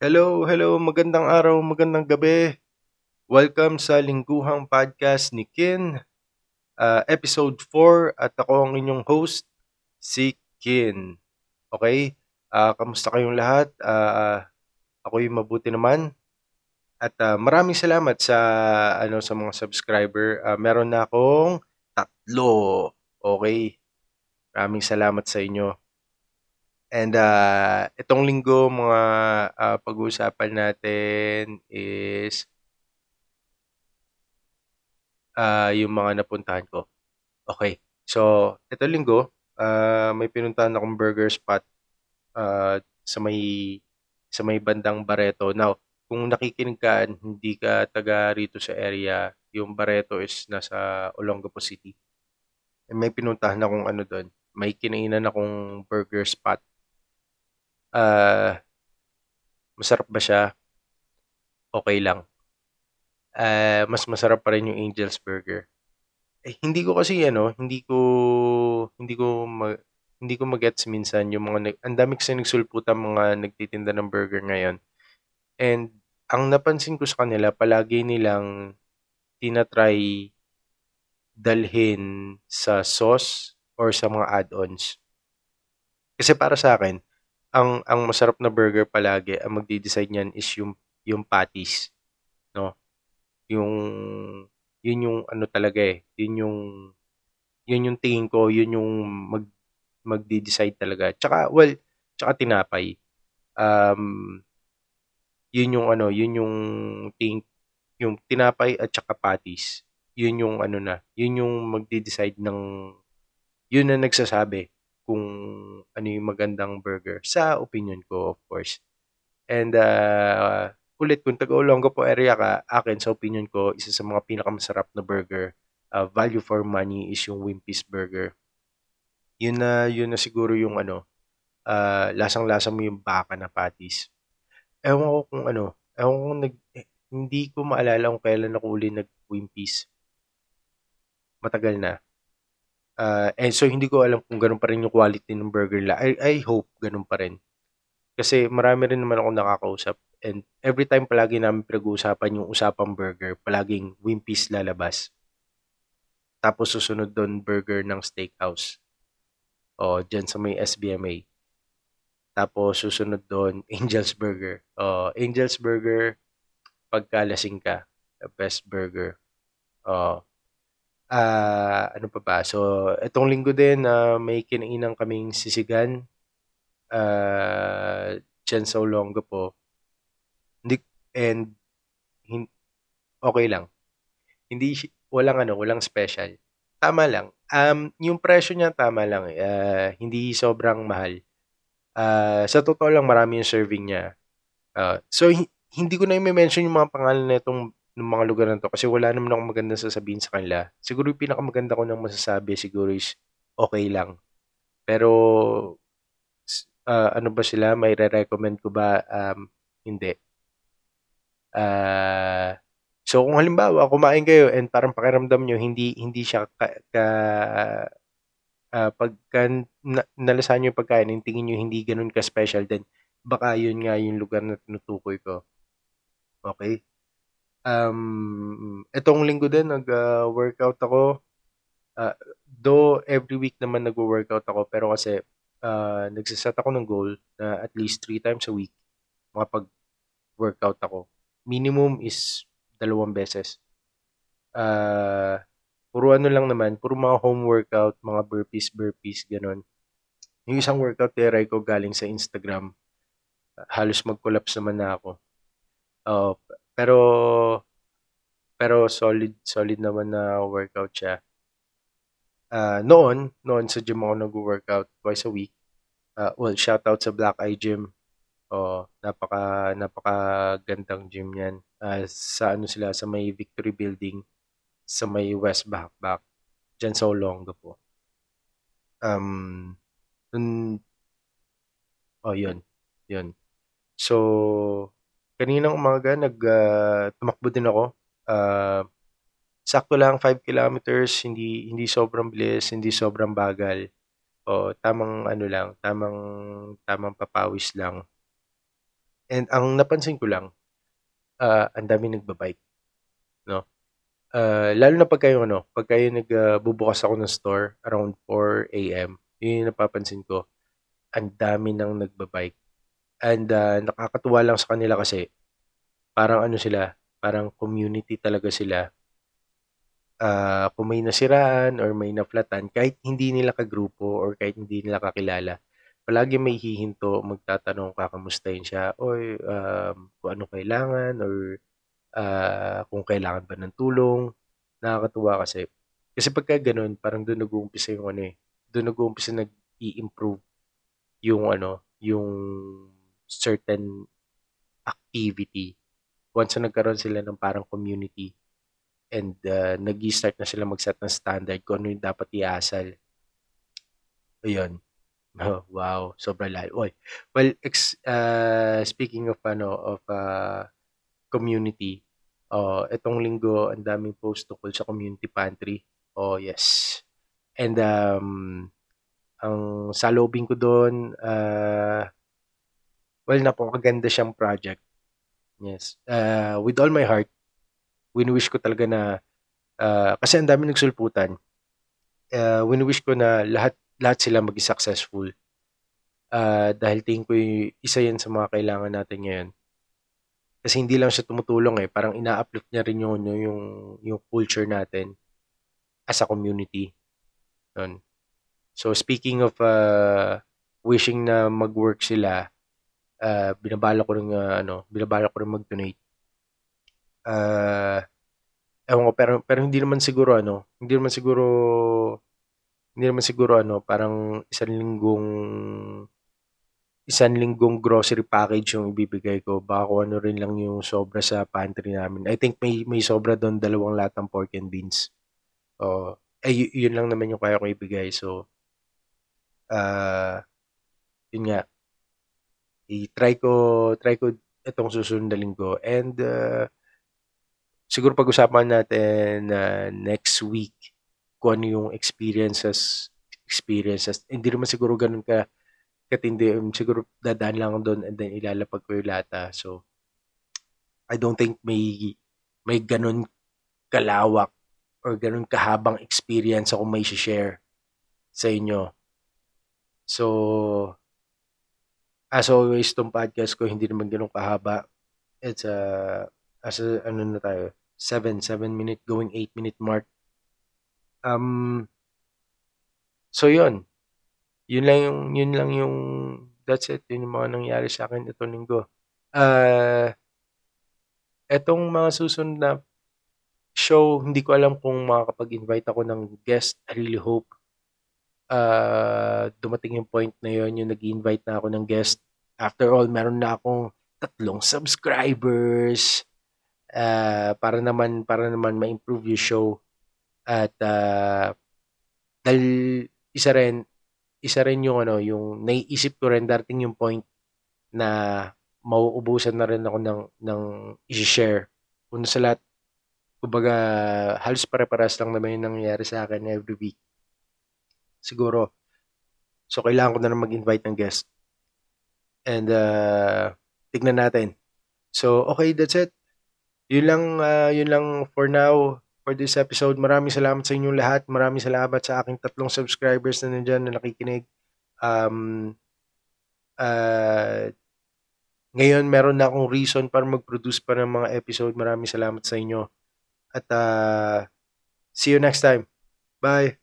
Hello, hello, magandang araw, magandang gabi. Welcome sa Lingguhang Podcast ni Kin, uh, episode 4 at ako ang inyong host, si Kin. Okay? Uh, kamusta kayong lahat? Uh, ako yung mabuti naman. At uh, maraming salamat sa ano sa mga subscriber. Uh, meron na akong tatlo. Okay? Maraming salamat sa inyo. And uh, itong linggo, mga uh, pag-uusapan natin is uh, yung mga napuntahan ko. Okay. So, ito linggo, uh, may pinuntahan akong burger spot uh, sa may sa may bandang Barreto. Now, kung nakikinig ka, hindi ka taga rito sa area, yung Barreto is nasa Olongapo City. And may pinuntahan akong ano doon. May kinainan akong burger spot Ah, masarap ba siya? Okay lang. Ah, mas masarap pa rin yung Angel's Burger. Eh, hindi ko kasi ano, hindi ko hindi ko ma, hindi ko magets minsan yung mga ang dami kasi nagsulputan mga nagtitinda ng burger ngayon. And ang napansin ko sa kanila, palagi nilang tinatry dalhin sa sauce or sa mga add-ons. Kasi para sa akin, ang ang masarap na burger palagi, ang magde-decide niyan is yung yung patties, 'no? Yung yun yung ano talaga eh, yun yung yun yung tingin ko, yun yung mag magde-decide talaga. Tsaka well, tsaka tinapay. Um, yun yung ano, yun yung ting yung tinapay at tsaka patties. Yun yung ano na, yun yung magde-decide ng yun na nagsasabi kung ano yung magandang burger sa opinion ko of course. And uh, ulit kung taga Olongapo area ka, akin sa opinion ko, isa sa mga pinakamasarap na burger, uh, value for money is yung Wimpy's Burger. Yun na yun na siguro yung ano, uh, lasang-lasa mo yung baka na patties. Ewan ko kung ano, ewan ko nag, eh, hindi ko maalala kung kailan ako uli nag Wimpy's. Matagal na. Uh, and so hindi ko alam kung ganun pa rin yung quality ng burger nila. I, I hope ganun pa rin. Kasi marami rin naman ako nakakausap. And every time palagi namin pinag-uusapan yung usapang burger, palaging Wimpy's lalabas. Tapos susunod doon burger ng steakhouse. O, dyan sa may SBMA. Tapos susunod doon Angel's Burger. O, Angel's Burger, pagkalasing ka, the best burger. O, Ah, ano pa ba? So, itong linggo din, ah, may kinainan kaming sisigan, ah, diyan sa Olongapo. Hindi and hin okey lang. Hindi walang ano, walang special. Tama lang. Um, yung presyo niya tama lang, ah, hindi sobrang mahal. Ah, sa totoo lang marami yung serving niya. Ah, so hi hindi ko na i-me-mention yung mga pangalan nitong ng mga lugar na 'to kasi wala naman akong magandang sasabihin sa kanila. Siguro yung pinakamaganda ko ng masasabi siguro is okay lang. Pero uh, ano ba sila, may re-recommend ko ba? Um, hindi. Uh, so kung halimbawa kumain kayo and parang pakiramdam nyo hindi hindi siya ka, ka uh, pagka na, nalasahan nyo yung pagkain and tingin nyo hindi ganun ka special then baka yun nga yung lugar na tinutukoy ko. Okay? Um, itong linggo din nag-workout ako. Uh, though every week naman nagwo-workout ako pero kasi uh, nagse-set ako ng goal na at least 3 times a week makapag-workout ako. Minimum is dalawang beses. Uh, puro ano lang naman, puro mga home workout, mga burpees, burpees, ganun. Yung isang workout try ko galing sa Instagram. Halos mag-collapse naman na ako. Uh, pero pero solid solid naman na workout siya. Uh, noon, noon sa gym ako nag-workout twice a week. Uh, well, shout out sa Black Eye Gym. Oh, napaka napaka gandang gym 'yan. Uh, sa ano sila sa may Victory Building sa may West Backback diyan sa Olongapo. Um, dun, oh, yun. Yun. So, Kaninang umaga nag, ah, tumakbo din ako. Ah, sakto lang 5 kilometers, hindi hindi sobrang bilis, hindi sobrang bagal. o tamang ano lang, tamang tamang papawis lang. And ang napansin ko lang, uh, ang dami nagbabike. No? Uh, lalo na pag kayo, ano, pag kayo nagbubukas uh, ako ng store around 4 a.m., yun yung napapansin ko, ang dami nang nagbabike. And uh, nakakatuwa lang sa kanila kasi parang ano sila, parang community talaga sila. Uh, kung may nasiraan or may naflatan, kahit hindi nila kagrupo or kahit hindi nila kakilala, palagi may hihinto, magtatanong kakamustahin siya, oy, um, kung ano kailangan or uh, kung kailangan ba ng tulong. Nakakatuwa kasi. Kasi pagka ganun, parang doon nag-uumpisa yung ano eh, doon nag-uumpisa nag-i-improve yung ano, yung certain activity once na nagkaroon sila ng parang community and uh, nag-start na sila mag-set ng standard kung ano yung dapat iasal. Ayun. Oh, wow, sobrang lahat. Oy. Well, ex, uh, speaking of ano of uh, community, uh, itong linggo ang daming post tungkol sa community pantry. Oh, yes. And um ang salubing ko doon uh, well napakaganda siyang project Yes. Uh, with all my heart, wini-wish ko talaga na uh, kasi ang dami nagsulputan. Uh, wini-wish ko na lahat lahat sila maging successful. Uh, dahil tingin ko yung isa yan sa mga kailangan natin ngayon. Kasi hindi lang siya tumutulong eh, parang ina-uplift niya rin yung, yung, yung culture natin as a community. Yun. So speaking of uh, wishing na mag-work sila, uh, binabala ko rin uh, ano, binabala ko rin mag-donate. Uh, ewan ko, pero, pero hindi naman siguro ano, hindi naman siguro hindi naman siguro ano, parang isang linggong isang linggong grocery package yung ibibigay ko. Baka kung ano rin lang yung sobra sa pantry namin. I think may may sobra doon dalawang latang pork and beans. Oh, eh y- yun lang naman yung kaya ko ibigay. So uh, yun nga i-try ko try ko itong susunod na linggo and uh, siguro pag-usapan natin uh, next week kung ano yung experiences experiences. Hindi naman siguro ganun ka katindi. Um, siguro dadaan lang doon and then ilalapag ko yung lata. So I don't think may may ganun kalawak or ganun kahabang experience ako may share sa inyo. So as always, tong podcast ko, hindi naman ganun kahaba. It's a, as a, ano na tayo, 7, 7 minute, going 8 minute mark. Um, so yun. Yun lang yung, yun lang yung, that's it. Yun yung mga nangyari sa akin itong linggo. Uh, etong mga susunod na show, hindi ko alam kung makakapag-invite ako ng guest. I really hope uh, dumating yung point na yon yung nag-invite na ako ng guest. After all, meron na akong tatlong subscribers uh, para naman para naman ma-improve yung show at uh, dahil isa rin isa rin yung ano yung naiisip ko rin darating yung point na mauubusan na rin ako ng ng i-share. Una sa lahat, kumbaga halos pare-paras lang naman yung nangyayari sa akin every week siguro. So, kailangan ko na lang mag-invite ng guest. And, uh, tignan natin. So, okay, that's it. Yun lang, uh, yun lang for now, for this episode. Maraming salamat sa inyong lahat. Maraming salamat sa aking tatlong subscribers na nandyan na nakikinig. Um, uh, ngayon, meron na akong reason para mag-produce pa ng mga episode. Maraming salamat sa inyo. At uh, see you next time. Bye!